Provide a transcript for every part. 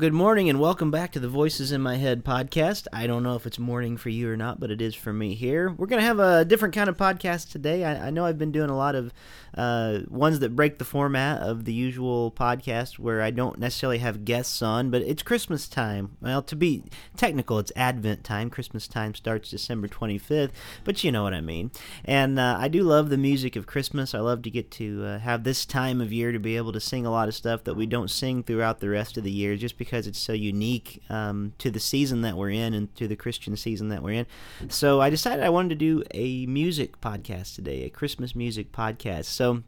Good morning and welcome back to the Voices in My Head podcast. I don't know if it's morning for you or not, but it is for me here. We're going to have a different kind of podcast today. I, I know I've been doing a lot of uh, ones that break the format of the usual podcast where I don't necessarily have guests on, but it's Christmas time. Well, to be technical, it's Advent time. Christmas time starts December 25th, but you know what I mean. And uh, I do love the music of Christmas. I love to get to uh, have this time of year to be able to sing a lot of stuff that we don't sing throughout the rest of the year just because it's so unique um, to the season that we're in and to the Christian season that we're in. So I decided I wanted to do a music podcast today, a Christmas music podcast. So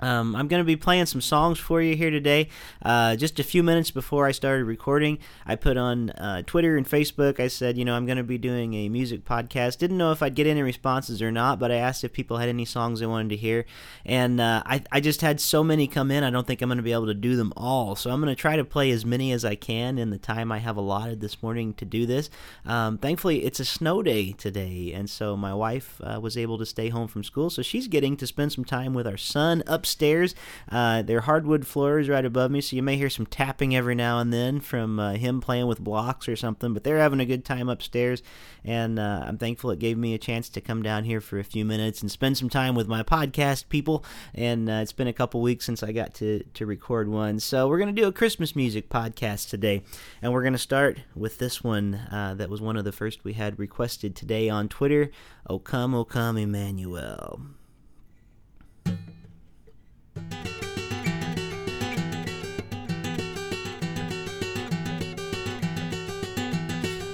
um, I'm going to be playing some songs for you here today. Uh, just a few minutes before I started recording, I put on uh, Twitter and Facebook. I said, you know, I'm going to be doing a music podcast. Didn't know if I'd get any responses or not, but I asked if people had any songs they wanted to hear. And uh, I, I just had so many come in, I don't think I'm going to be able to do them all. So I'm going to try to play as many as I can in the time I have allotted this morning to do this. Um, thankfully, it's a snow day today, and so my wife uh, was able to stay home from school, so she's getting to spend some time with our son upstairs. Uh, there are hardwood floors right above me, so you may hear some tapping every now and then from uh, him playing with blocks or something, but they're having a good time upstairs, and uh, I'm thankful it gave me a chance to come down here for a few minutes and spend some time with my podcast people, and uh, it's been a couple weeks since I got to, to record one, so we're going to do a Christmas music podcast today, and we're going to start with this one uh, that was one of the first we had requested today on Twitter. O come, O come, Emmanuel.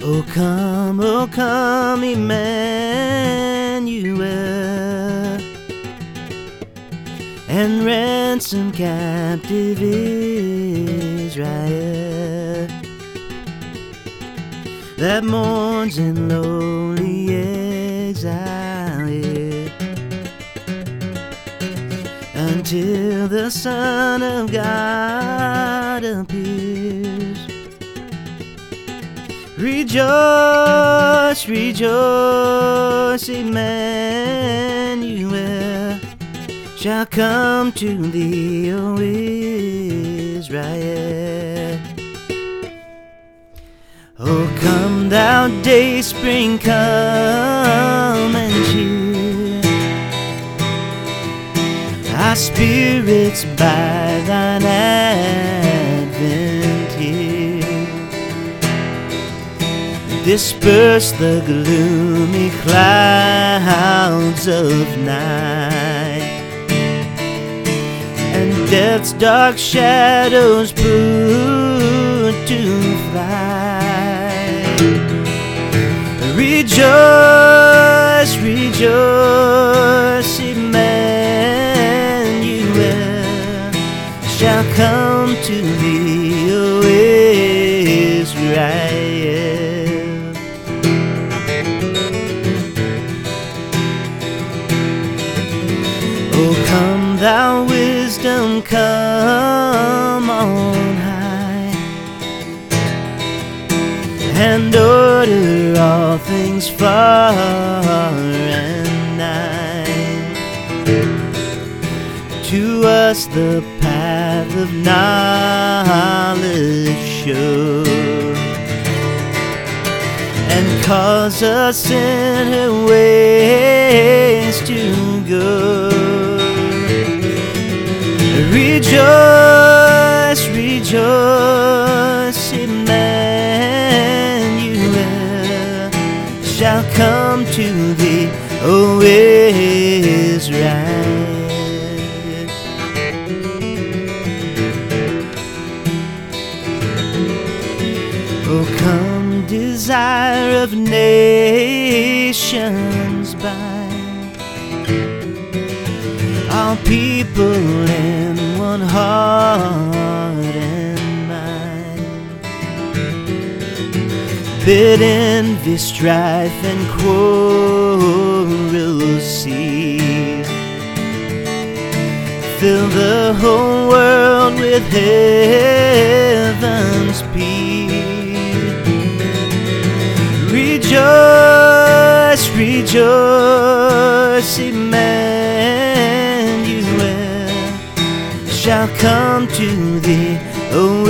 O come, O come, Emmanuel, and ransom captive Israel that mourns in lowly exile until the Son of God appears. Rejoice, rejoice, Emmanuel shall come to thee, O Israel. Oh, come thou day spring, come our spirits by thine advent here. Disperse the gloomy clouds of night and death's dark shadows put to flight. Rejoice, rejoice, come to thee, O Israel. Oh, come thou wisdom, come on high and order all things far To us the path of knowledge show and cause us in her ways to go. Rejoice, rejoice, Emmanuel shall come to thee, O Israel. of nations by. All people in one heart and mind. Bid envy strife and quarrel cease. Fill the whole world with heaven Rejoice, rejoice, Emmanuel. Shall come to thee, O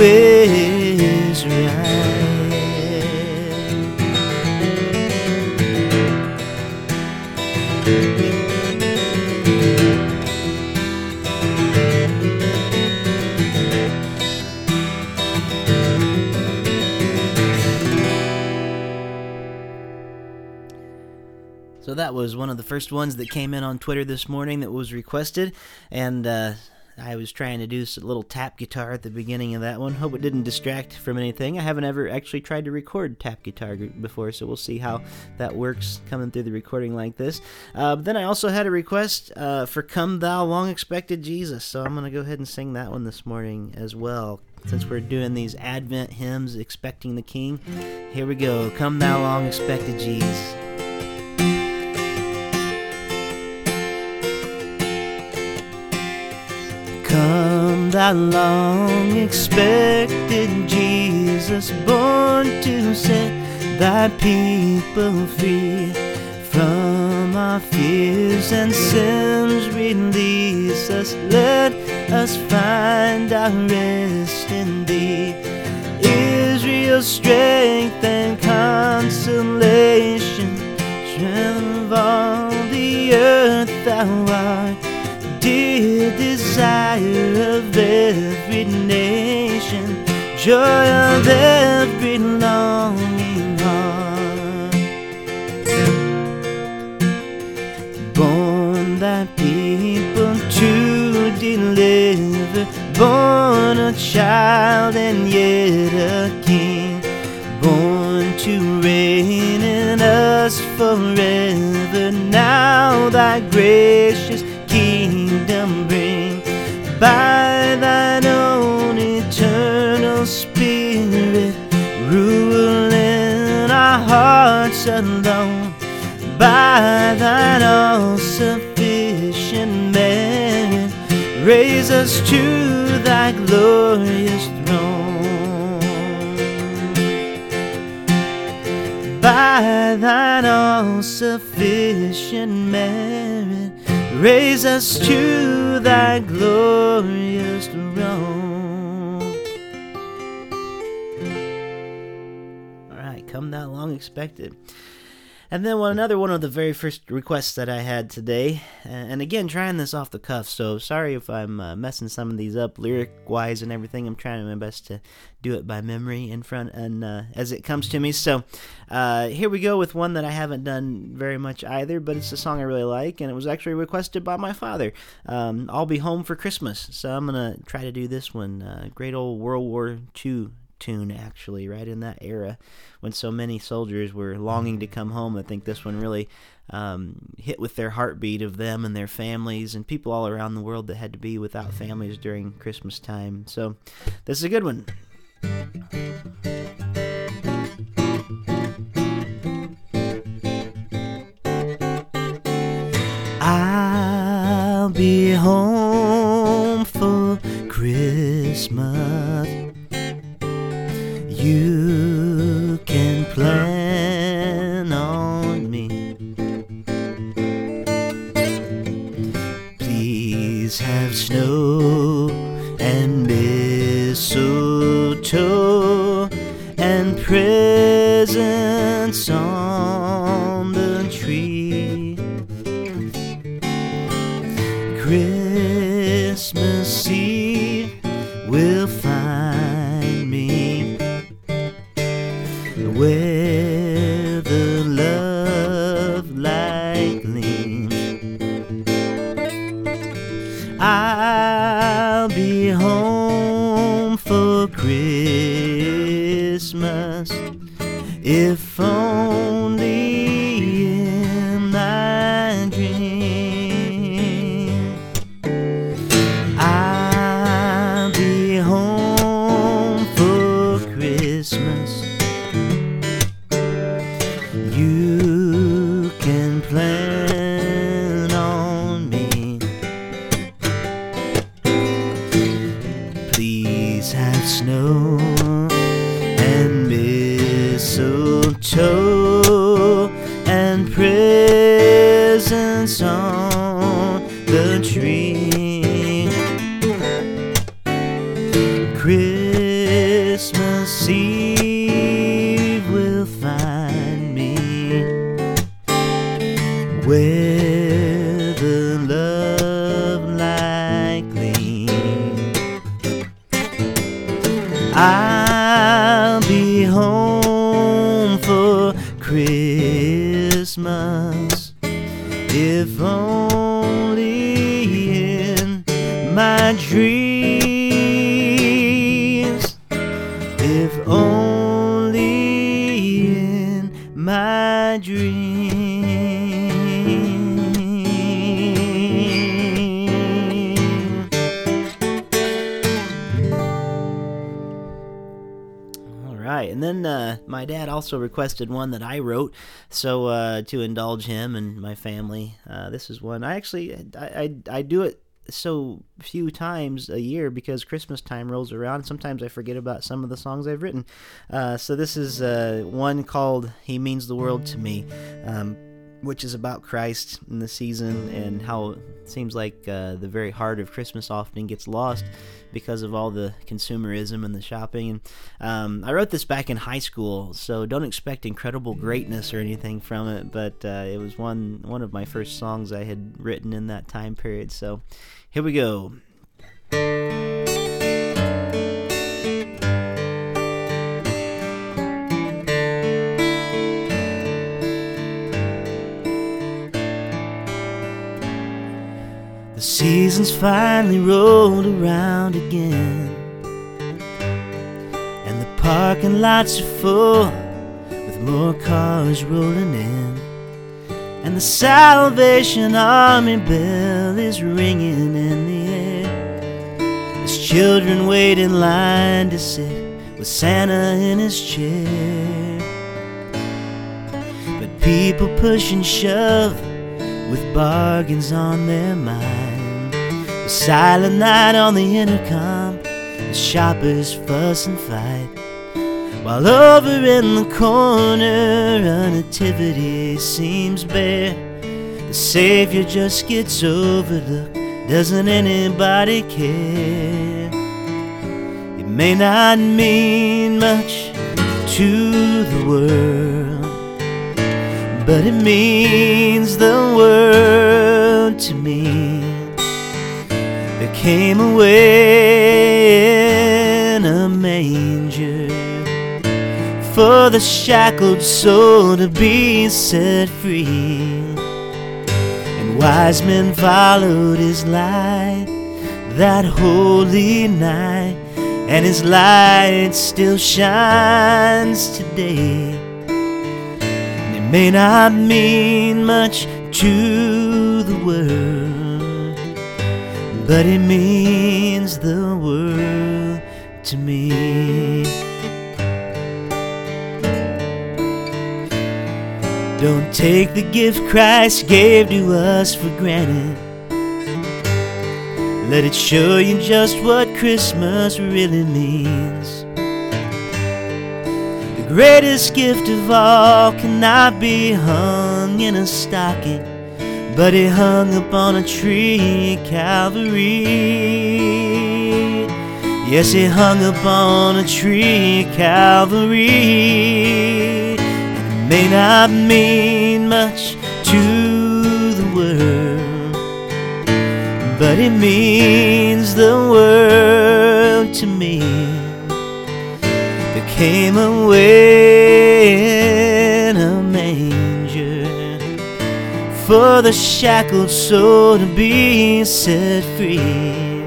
was one of the first ones that came in on Twitter this morning that was requested, and uh, I was trying to do a little tap guitar at the beginning of that one. Hope it didn't distract from anything. I haven't ever actually tried to record tap guitar before, so we'll see how that works coming through the recording like this. Uh, then I also had a request uh, for "Come Thou Long Expected Jesus," so I'm going to go ahead and sing that one this morning as well. Since we're doing these Advent hymns, expecting the King, here we go. Come Thou Long Expected Jesus. Thou long expected Jesus, born to set thy people free from our fears and sins. Release us, let us find our rest in thee. Israel's strength and consolation, strength of all the earth thou art dear desire of every nation, joy of every longing heart. Born thy people to deliver, born a child and yet a king, born to reign in us forever. Now thy gracious alone by thine all sufficient merit raise us to thy glorious throne by thine all sufficient merit raise us to thy glorious throne. All right, come thou long expected. And then one another one of the very first requests that I had today, and again trying this off the cuff, so sorry if I'm uh, messing some of these up lyric wise and everything. I'm trying my best to do it by memory in front and uh, as it comes to me. So uh, here we go with one that I haven't done very much either, but it's a song I really like, and it was actually requested by my father. Um, I'll be home for Christmas, so I'm gonna try to do this one. Uh, great old World War II tune actually right in that era when so many soldiers were longing to come home. I think this one really um, hit with their heartbeat of them and their families and people all around the world that had to be without families during christmas time. So this is a good one. I'll be home for Christmas Christmas. If only and then uh, my dad also requested one that I wrote, so uh, to indulge him and my family. Uh, this is one I actually I, I I do it so few times a year because Christmas time rolls around. Sometimes I forget about some of the songs I've written. Uh, so this is uh, one called "He Means the World to Me." Um, which is about Christ in the season and how it seems like uh, the very heart of Christmas often gets lost because of all the consumerism and the shopping. Um, I wrote this back in high school, so don't expect incredible greatness or anything from it. But uh, it was one one of my first songs I had written in that time period. So here we go. The season's finally rolled around again, and the parking lots are full with more cars rolling in, and the Salvation Army bell is ringing in the air. As children wait in line to sit with Santa in his chair, but people push and shove with bargains on their mind. The silent night on the intercom, the shoppers fuss and fight. While over in the corner, a nativity seems bare. The Savior just gets overlooked, doesn't anybody care? It may not mean much to the world but it means the world to me. There came away in a manger for the shackled soul to be set free. And wise men followed his light that holy night, and his light still shines today may not mean much to the world, but it means the world to me. Don't take the gift Christ gave to us for granted. Let it show you just what Christmas really means. Greatest gift of all cannot be hung in a stocking, but it hung upon a tree Calvary. Yes, it hung upon a tree Calvary. It may not mean much to the world, but it means the world to me came away in a manger for the shackled soul to be set free.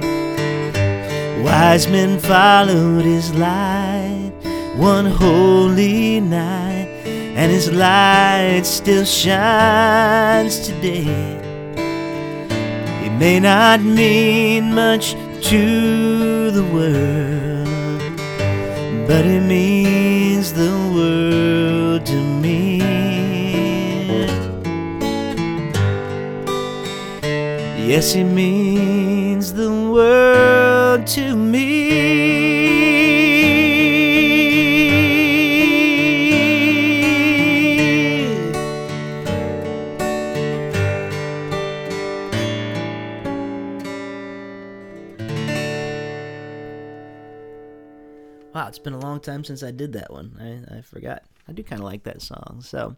Wise men followed his light one holy night, and his light still shines today. It may not mean much to the world, but it means the world to me. Yes, it means the world to me. Been a long time since I did that one. I, I forgot. I do kind of like that song. So,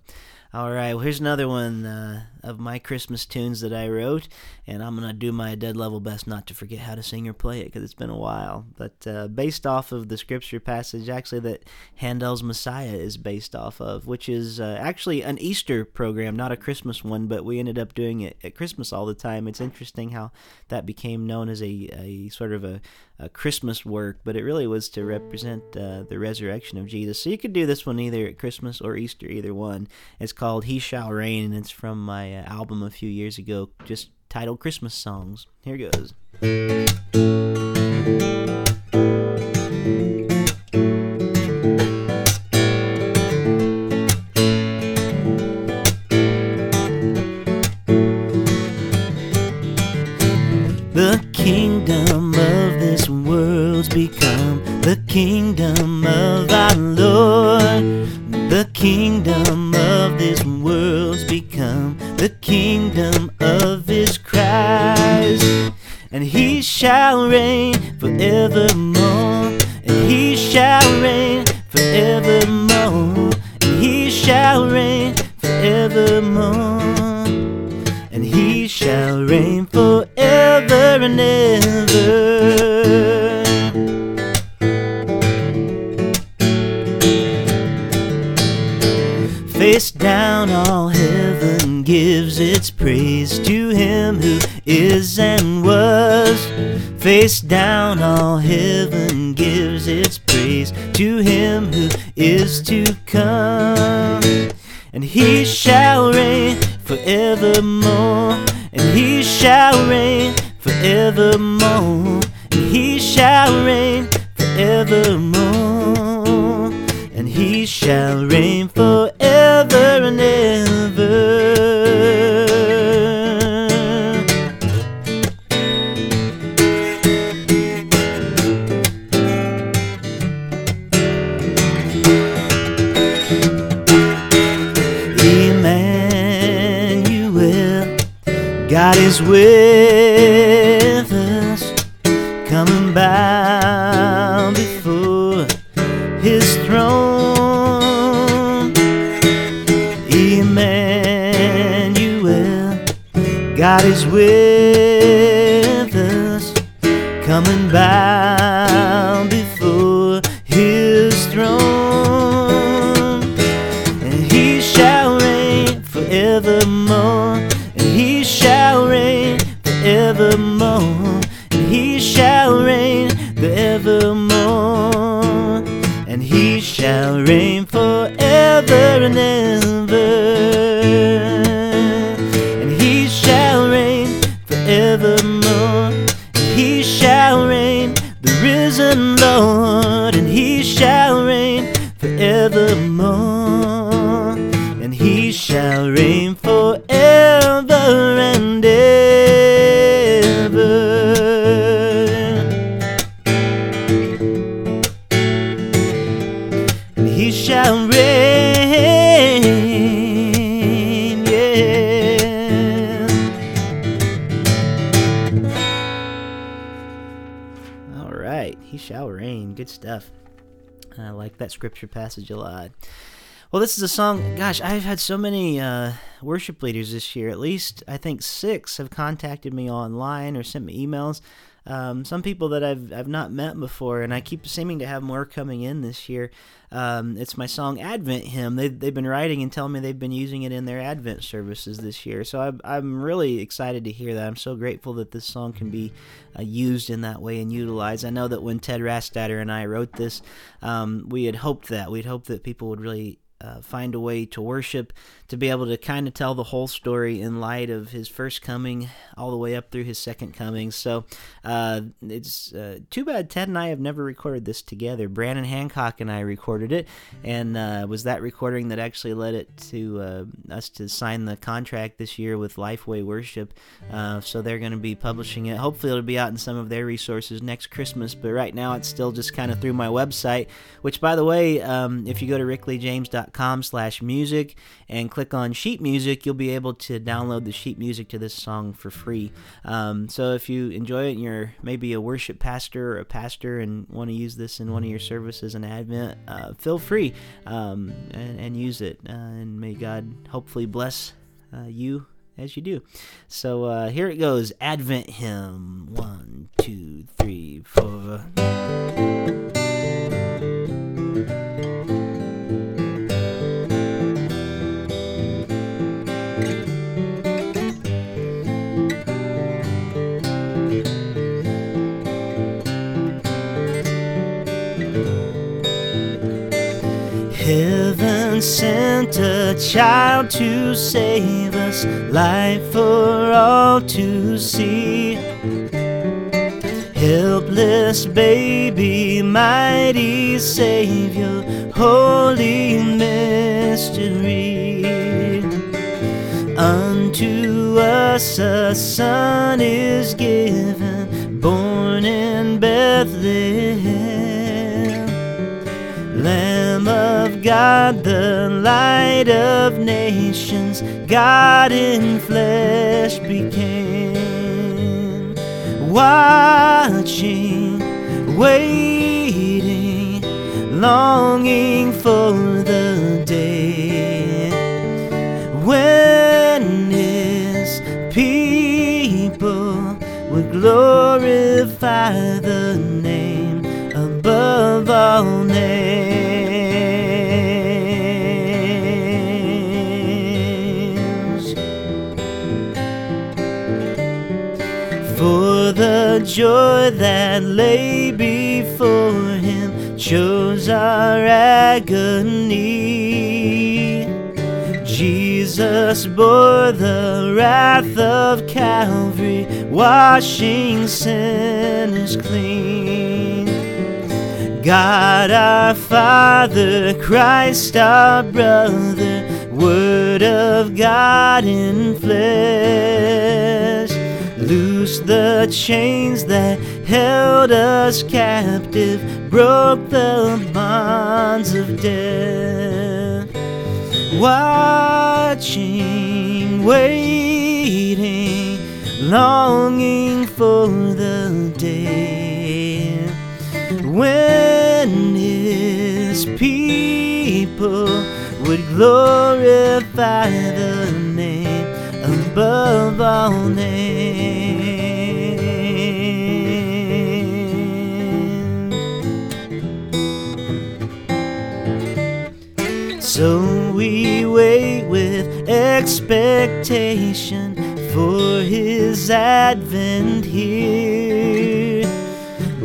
all right, well, here's another one uh, of my Christmas tunes that I wrote, and I'm going to do my dead level best not to forget how to sing or play it because it's been a while. But uh, based off of the scripture passage, actually, that Handel's Messiah is based off of, which is uh, actually an Easter program, not a Christmas one, but we ended up doing it at Christmas all the time. It's interesting how that became known as a, a sort of a, a Christmas work, but it really was to represent uh, the resurrection of Jesus. So you could do this one either Christmas or Easter, either one. It's called He Shall Reign, and it's from my uh, album a few years ago, just titled Christmas Songs. Here goes. Reign forevermore. And he shall reign forevermore. And he shall reign forevermore. And he shall reign forever and ever. Face down, all heaven gives its praise to Face down, all heaven gives its praise to him who is to come. And he shall reign forevermore. And he shall reign forevermore. And he shall reign forevermore. And he shall reign forever and ever. God is with us, coming bow before his throne. Emmanuel, God is with us, coming bow that scripture passage a lot. Well, this is a song. Gosh, I've had so many uh, worship leaders this year. At least I think six have contacted me online or sent me emails. Um, some people that I've I've not met before, and I keep seeming to have more coming in this year. Um, it's my song Advent Hymn. They've they've been writing and telling me they've been using it in their Advent services this year. So I'm I'm really excited to hear that. I'm so grateful that this song can be uh, used in that way and utilized. I know that when Ted Rastatter and I wrote this, um, we had hoped that we'd hoped that people would really uh, find a way to worship, to be able to kind of tell the whole story in light of his first coming all the way up through his second coming. So uh, it's uh, too bad Ted and I have never recorded this together. Brandon Hancock and I recorded it, and uh, was that recording that actually led it to uh, us to sign the contract this year with Lifeway Worship. Uh, so they're going to be publishing it. Hopefully, it'll be out in some of their resources next Christmas. But right now, it's still just kind of through my website. Which, by the way, um, if you go to rickleejames.com com slash music and click on sheet music, you'll be able to download the sheet music to this song for free. Um, so if you enjoy it and you're maybe a worship pastor or a pastor and want to use this in one of your services in Advent, uh, feel free um, and, and, use it. Uh, and may God hopefully bless uh, you as you do. So uh, here it goes Advent hymn. One, two, three, four. Sent a child to save us, life for all to see. Helpless baby, mighty Savior, holy mystery. Unto us a son is given, born in Bethlehem. God, the light of nations, God in flesh became. Watching, waiting, longing for the day when his people would glorify the name above all joy that lay before him chose our agony. Jesus bore the wrath of Calvary, washing sinners clean. God our Father, Christ our brother, Word of God in flesh, loose the chains that held us captive, broke the bonds of death. Watching, waiting, longing for the day when his people would glorify the name above all names. So we wait with expectation for his advent here.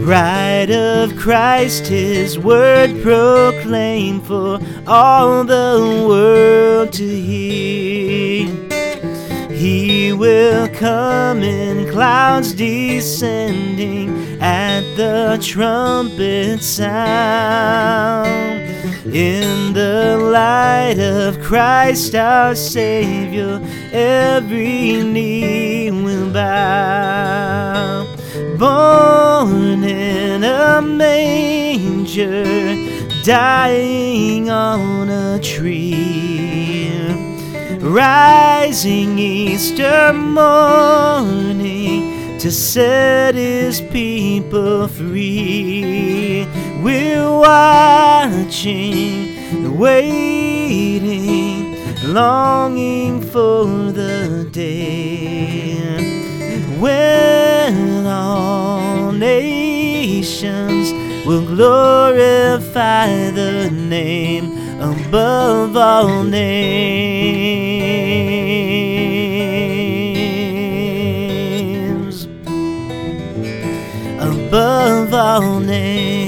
Bride of Christ, his word proclaim for all the world to hear. He will come in clouds descending at the trumpet sound. In the light of Christ our Savior, every knee will bow. Born in a manger, dying on a tree rising Easter morning to set his people free. We're watching, waiting, longing for the day when all nations will glorify the name above all names. Above all names.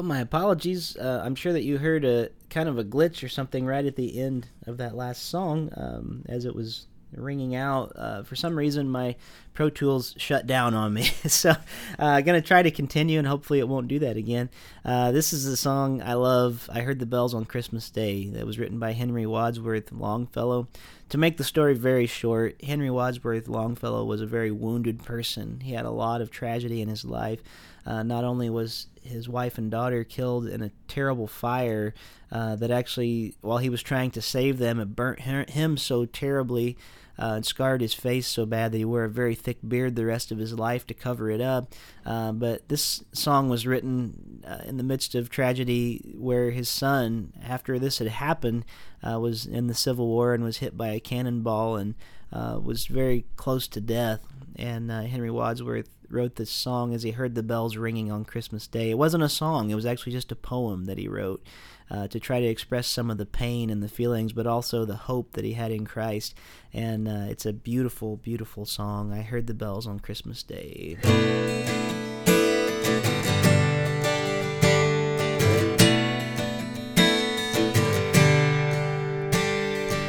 Well, my apologies. Uh, I'm sure that you heard a kind of a glitch or something right at the end of that last song, um, as it was ringing out. Uh, for some reason, my Pro Tools shut down on me. so I'm uh, going to try to continue, and hopefully it won't do that again. Uh, this is a song I love. I heard the bells on Christmas Day. That was written by Henry Wadsworth Longfellow. To make the story very short, Henry Wadsworth Longfellow was a very wounded person. He had a lot of tragedy in his life. Uh, not only was his wife and daughter killed in a terrible fire uh, that actually, while he was trying to save them, it burnt him so terribly uh, and scarred his face so bad that he wore a very thick beard the rest of his life to cover it up. Uh, but this song was written uh, in the midst of tragedy where his son, after this had happened, uh, was in the Civil War and was hit by a cannonball and uh, was very close to death. And uh, Henry Wadsworth wrote this song as he heard the bells ringing on Christmas Day. It wasn't a song, it was actually just a poem that he wrote uh, to try to express some of the pain and the feelings, but also the hope that he had in Christ. And uh, it's a beautiful, beautiful song. I heard the bells on Christmas Day.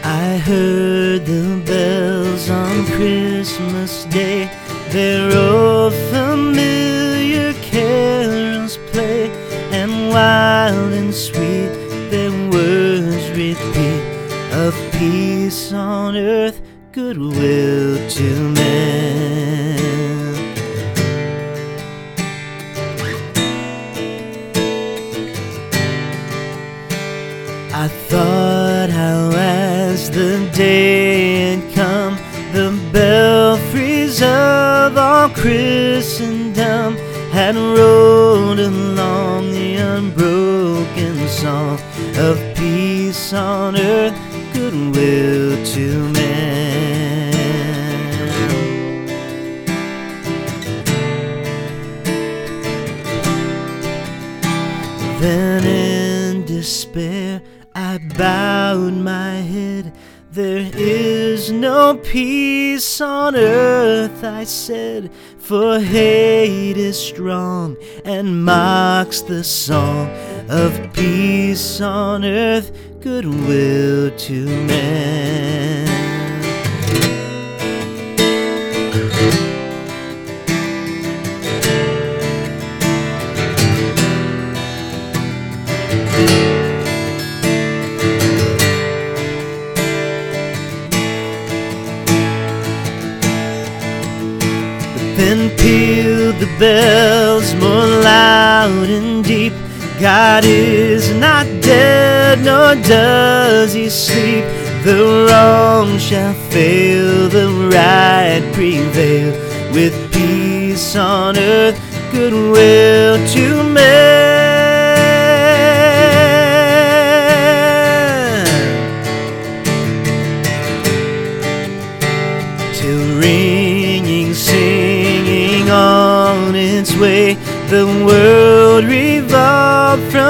I heard the bells on Christmas Day. They're old familiar carols play, and wild and sweet their words repeat of peace on earth, goodwill to men. I thought how as the day rolled along the unbroken song of peace on earth, goodwill to men. Then in despair I bowed my head. There is no peace on earth, I said, for hate is strong and mocks the song of peace on earth, goodwill to men. Then peal the bells more loud and deep. God is not dead, nor does he sleep. The wrong shall fail, the right prevail. With peace on earth, goodwill to men.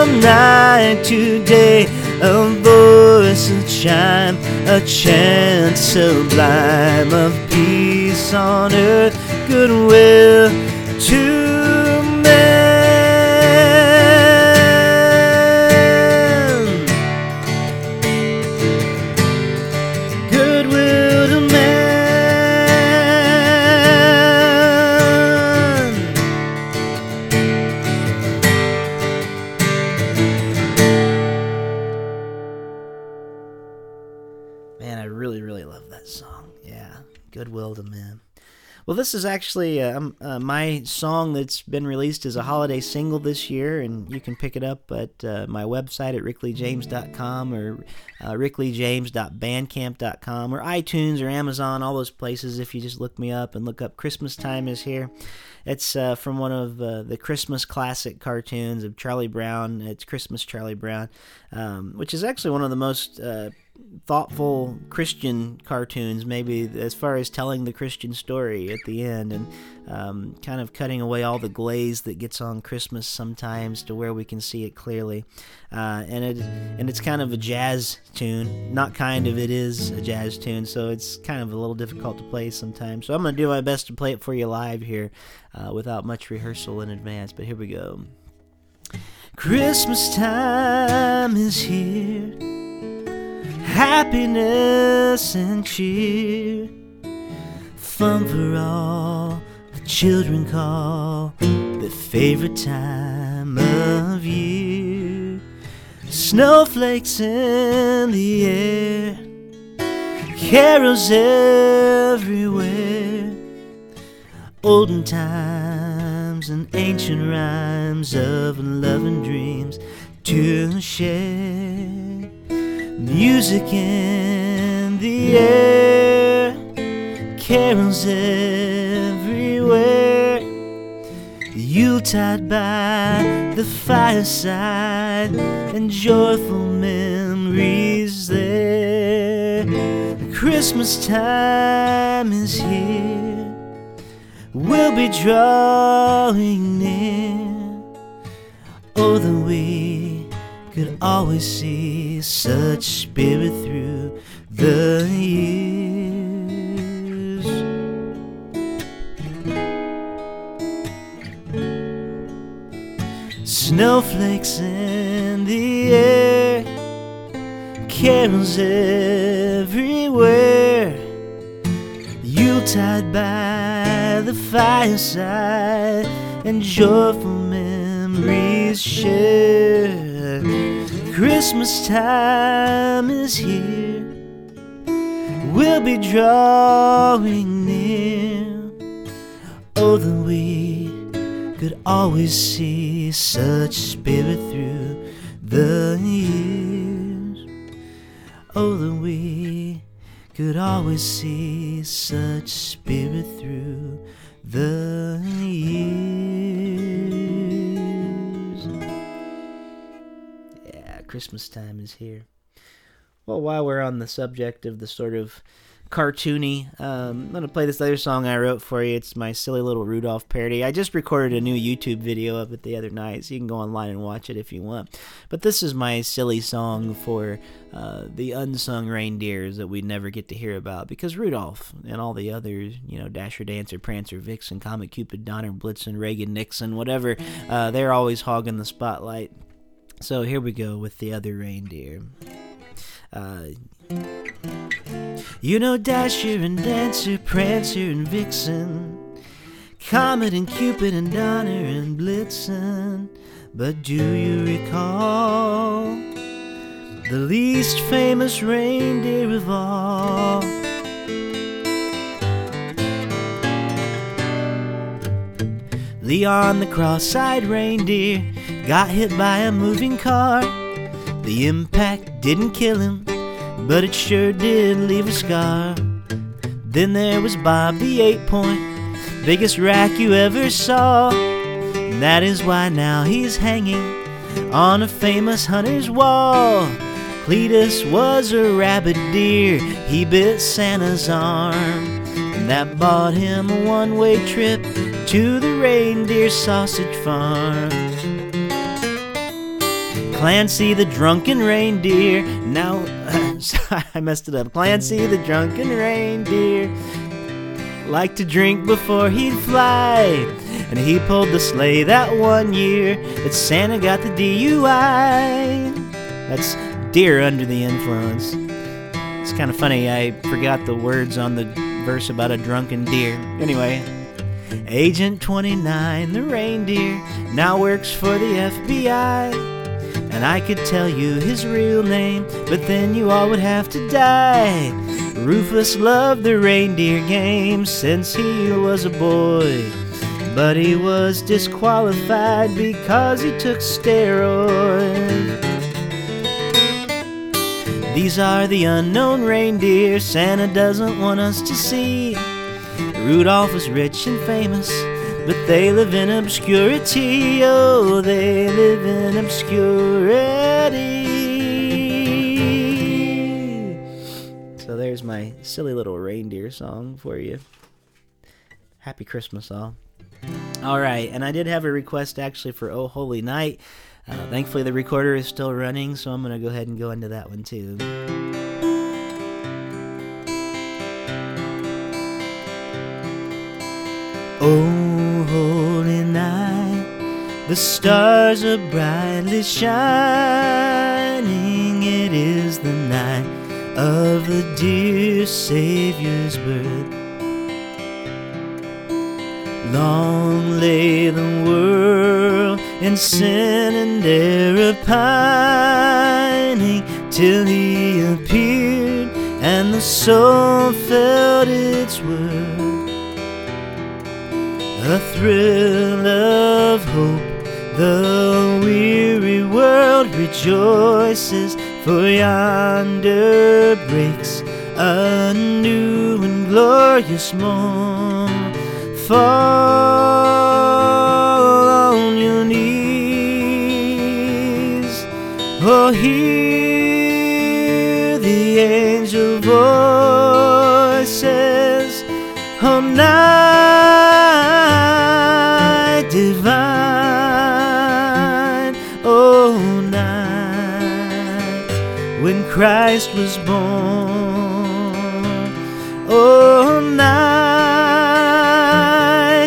From night to day. A voice, a chime, a chant sublime of peace on earth, goodwill to Well, this is actually uh, um, uh, my song that's been released as a holiday single this year, and you can pick it up at uh, my website at rickleejames.com or uh, rickleejames.bandcamp.com or iTunes or Amazon, all those places. If you just look me up and look up Christmas Time is Here. It's uh, from one of uh, the Christmas classic cartoons of Charlie Brown. It's Christmas Charlie Brown, um, which is actually one of the most uh, thoughtful Christian cartoons, maybe as far as telling the Christian story at the end and um, kind of cutting away all the glaze that gets on Christmas sometimes to where we can see it clearly. Uh, and it and it's kind of a jazz tune, not kind of, it is a jazz tune, so it's kind of a little difficult to play sometimes. So I'm gonna do my best to play it for you live here uh, without much rehearsal in advance. But here we go. Christmas time is here. happiness and cheer. Fun for all the children call the favorite time of year. Snowflakes in the air, carols everywhere. Olden times and ancient rhymes of love and dreams to share. Music in the air, carols everywhere. Yuletide by the fireside, and joyful memories there. Christmas time is here, we'll be drawing near. Oh, that we could always see such spirit through the years. Snowflakes in the air, carols everywhere. Yuletide by the fireside, and joyful memories shared. Christmas time is here, we'll be drawing near. Oh, that we could always see such spirit through the years. Oh, that we could always see such spirit through the years. Yeah, Christmas time is here. Well, while we're on the subject of the sort of cartoony. Um, I'm gonna play this other song I wrote for you. It's my silly little Rudolph parody. I just recorded a new YouTube video of it the other night, so you can go online and watch it if you want. But this is my silly song for uh, the unsung reindeers that we never get to hear about because Rudolph and all the others, you know, Dasher, Dancer, Prancer, Vixen, Comet, Cupid, Donner, Blitzen, Reagan, Nixon, whatever, uh, they're always hogging the spotlight. So here we go with the other reindeer. Uh, you know Dasher and Dancer, Prancer and Vixen, Comet and Cupid and Donner and Blitzen. But do you recall the least famous reindeer of all? Leon the cross-eyed reindeer got hit by a moving car. The impact didn't kill him, but it sure did leave a scar. Then there was Bob the eight point, biggest rack you ever saw. And that is why now he's hanging on a famous hunter's wall. Cletus was a rabbit deer, he bit Santa's arm. And that bought him a one way trip to the reindeer sausage farm. Clancy the drunken reindeer. Now, uh, I messed it up. Clancy the drunken reindeer liked to drink before he'd fly. And he pulled the sleigh that one year that Santa got the DUI. That's deer under the influence. It's kind of funny, I forgot the words on the verse about a drunken deer. Anyway, Agent 29, the reindeer, now works for the FBI. And I could tell you his real name, but then you all would have to die. Rufus loved the reindeer game since he was a boy. But he was disqualified because he took steroids. These are the unknown reindeer Santa doesn't want us to see. Rudolph is rich and famous, but they live in obscurity. Oh, they live in obscurity. So there's my silly little reindeer song for you. Happy Christmas, all. All right, and I did have a request actually for Oh Holy Night. Uh, thankfully, the recorder is still running, so I'm going to go ahead and go into that one too. Oh, the stars are brightly shining. It is the night of the dear Savior's birth. Long lay the world in sin and error pining till he appeared and the soul felt its worth. A thrill of rejoices, for yonder breaks a new and glorious morn. Fall on your knees, oh, hear Christ was born, oh, night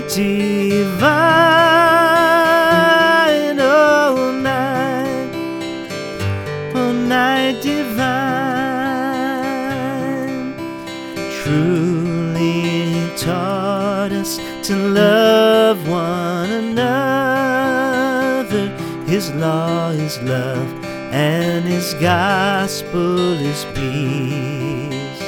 divine, oh, night, oh, night divine. Truly taught us to love one another. His law is love, and his gospel is peace.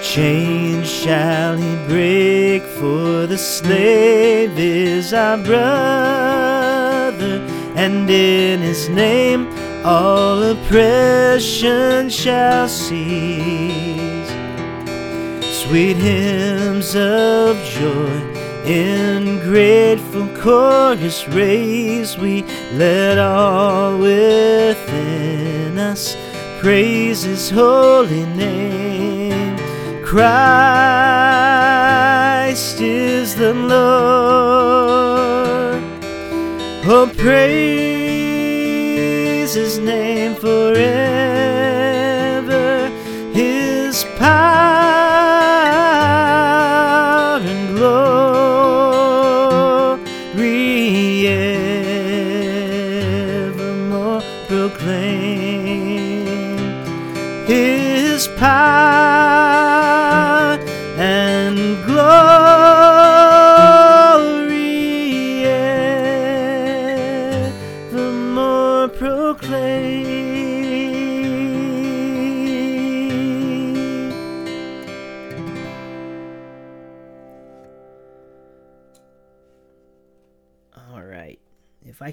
Chains shall he break, for the slave is our brother, and in his name all oppression shall cease. Sweet hymns of joy in grateful chorus raise, we let all within us praise his holy name. Christ is the Lord. Oh, praise his name forever. His power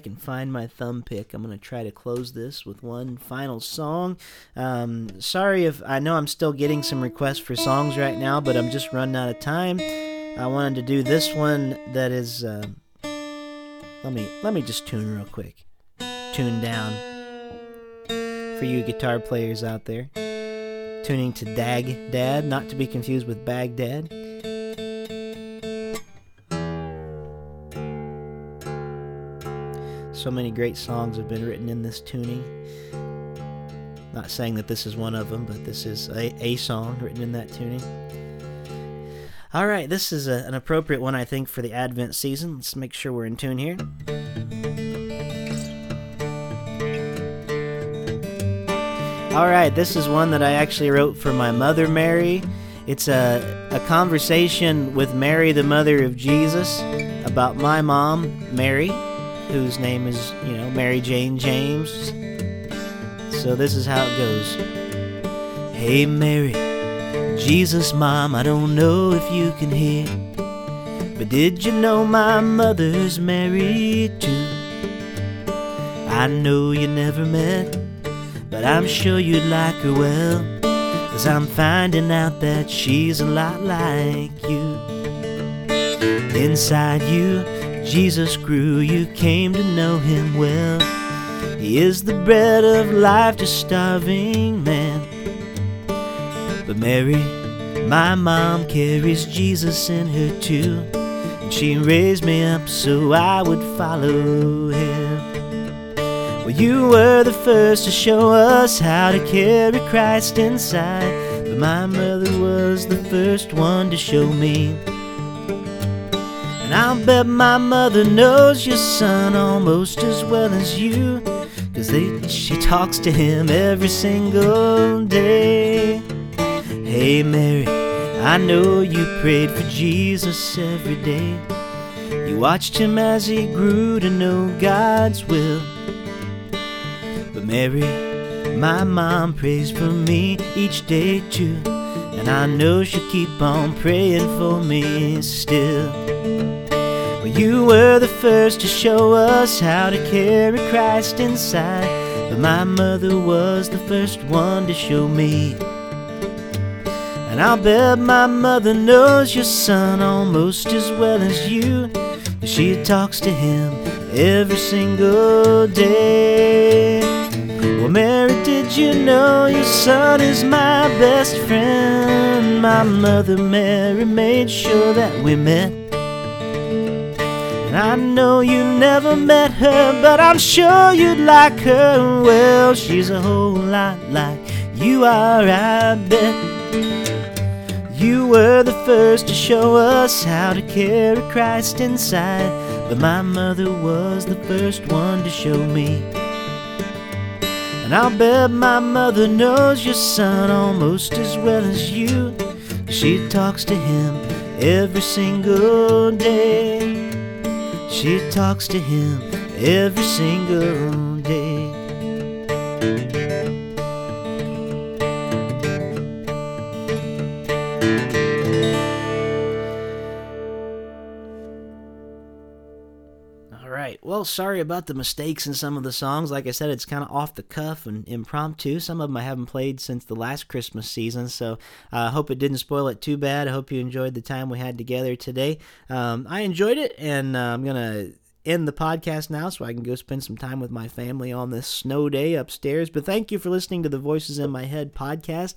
can find my thumb pick, I'm going to try to close this with one final song. Um, sorry if I know I'm still getting some requests for songs right now, but I'm just running out of time. I wanted to do this one that is. Uh, let me let me just tune real quick. Tune down for you guitar players out there. Tuning to DADGAD, not to be confused with Baghdad. So many great songs have been written in this tuning. Not saying that this is one of them, but this is a, a song written in that tuning. All right, this is a, an appropriate one, I think, for the Advent season. Let's make sure we're in tune here. All right, this is one that I actually wrote for my mother, Mary. It's a, a conversation with Mary, the mother of Jesus, about my mom, Mary, whose name is, you know, Mary Jane James. So this is how it goes. Hey, Mary, Jesus' mom, I don't know if you can hear, but did you know my mother's married too? I know you never met, but I'm sure you'd like her well. Cause I'm finding out that she's a lot like you. Inside you, Jesus grew, you came to know him well. He is the bread of life to starving man. But Mary, my mom, carries Jesus in her too. And she raised me up so I would follow him. Well, you were the first to show us how to carry Christ inside. But my mother was the first one to show me. I'll bet my mother knows your son almost as well as you. Cause they, she talks to him every single day. Hey, Mary, I know you prayed for Jesus every day. You watched him as he grew to know God's will. But Mary, my mom prays for me each day too. And I know she'll keep on praying for me still. Well, you were the first to show us how to carry Christ inside. But my mother was the first one to show me. And I'll bet my mother knows your son almost as well as you. She talks to him every single day. Well, Mary, did you know your son is my best friend? My mother, Mary, made sure that we met. And I know you never met her, but I'm sure you'd like her. Well, she's a whole lot like you are, I bet. You were the first to show us how to carry Christ inside, but my mother was the first one to show me. And I'll bet my mother knows your son almost as well as you. She talks to him every single day. She talks to him every single day. Well, sorry about the mistakes in some of the songs. Like I said, it's kind of off the cuff and impromptu. Some of them I haven't played since the last Christmas season, so I uh, hope it didn't spoil it too bad. I hope you enjoyed the time we had together today. Um, I enjoyed it, and uh, I'm going to end the podcast now so I can go spend some time with my family on this snow day upstairs. But thank you for listening to the Voices in My Head podcast.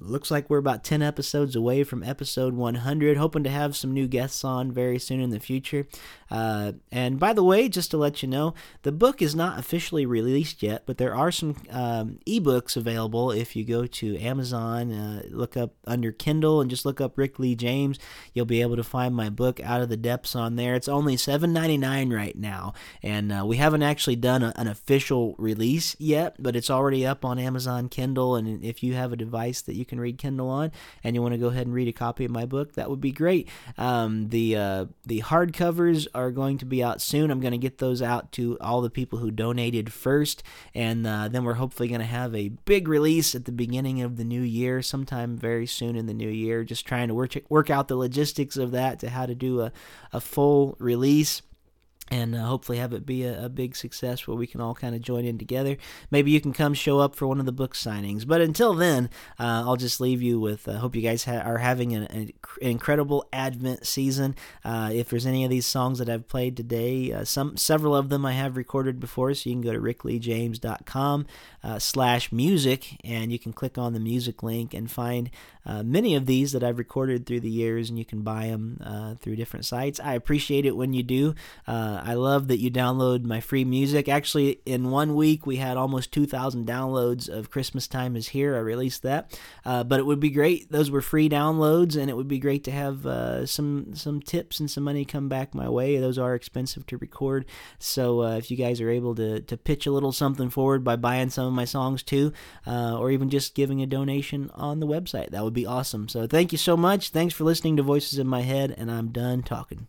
Looks like we're about 10 episodes away from episode 100. Hoping to have some new guests on very soon in the future. Uh, and by the way, just to let you know, the book is not officially released yet, but there are some um, ebooks available if you go to Amazon, uh, look up under Kindle, and just look up Rick Lee James. You'll be able to find my book Out of the Depths on there. It's only $7.99 right now, and uh, we haven't actually done a, an official release yet, but it's already up on Amazon Kindle. And if you have a device that you can read Kindle on, and you want to go ahead and read a copy of my book, that would be great. Um, the uh, the hardcovers are going to be out soon. I'm going to get those out to all the people who donated first, and uh, then we're hopefully going to have a big release at the beginning of the new year, sometime very soon in the new year. Just trying to work work out the logistics of that to how to do a, a full release and uh, hopefully have it be a, a, big success where we can all kind of join in together. Maybe you can come show up for one of the book signings. But until then, uh, I'll just leave you with. I uh, hope you guys ha- are having an, an, incredible Advent season. Uh, if there's any of these songs that I've played today, uh, some several of them I have recorded before, so you can go to rickleejames.com uh, slash music, and you can click on the music link and find many of these that I've recorded through the years, and you can buy them through different sites. I appreciate it when you do. I love that you download my free music. Actually, in one week, we had almost 2,000 downloads of Christmas Time is Here. I released that. Uh, but it would be great. Those were free downloads, and it would be great to have uh, some, some tips and some money come back my way. Those are expensive to record. So uh, if you guys are able to, to pitch a little something forward by buying some of my songs too, uh, or even just giving a donation on the website, that would be awesome. So thank you so much. Thanks for listening to Voices in My Head, and I'm done talking.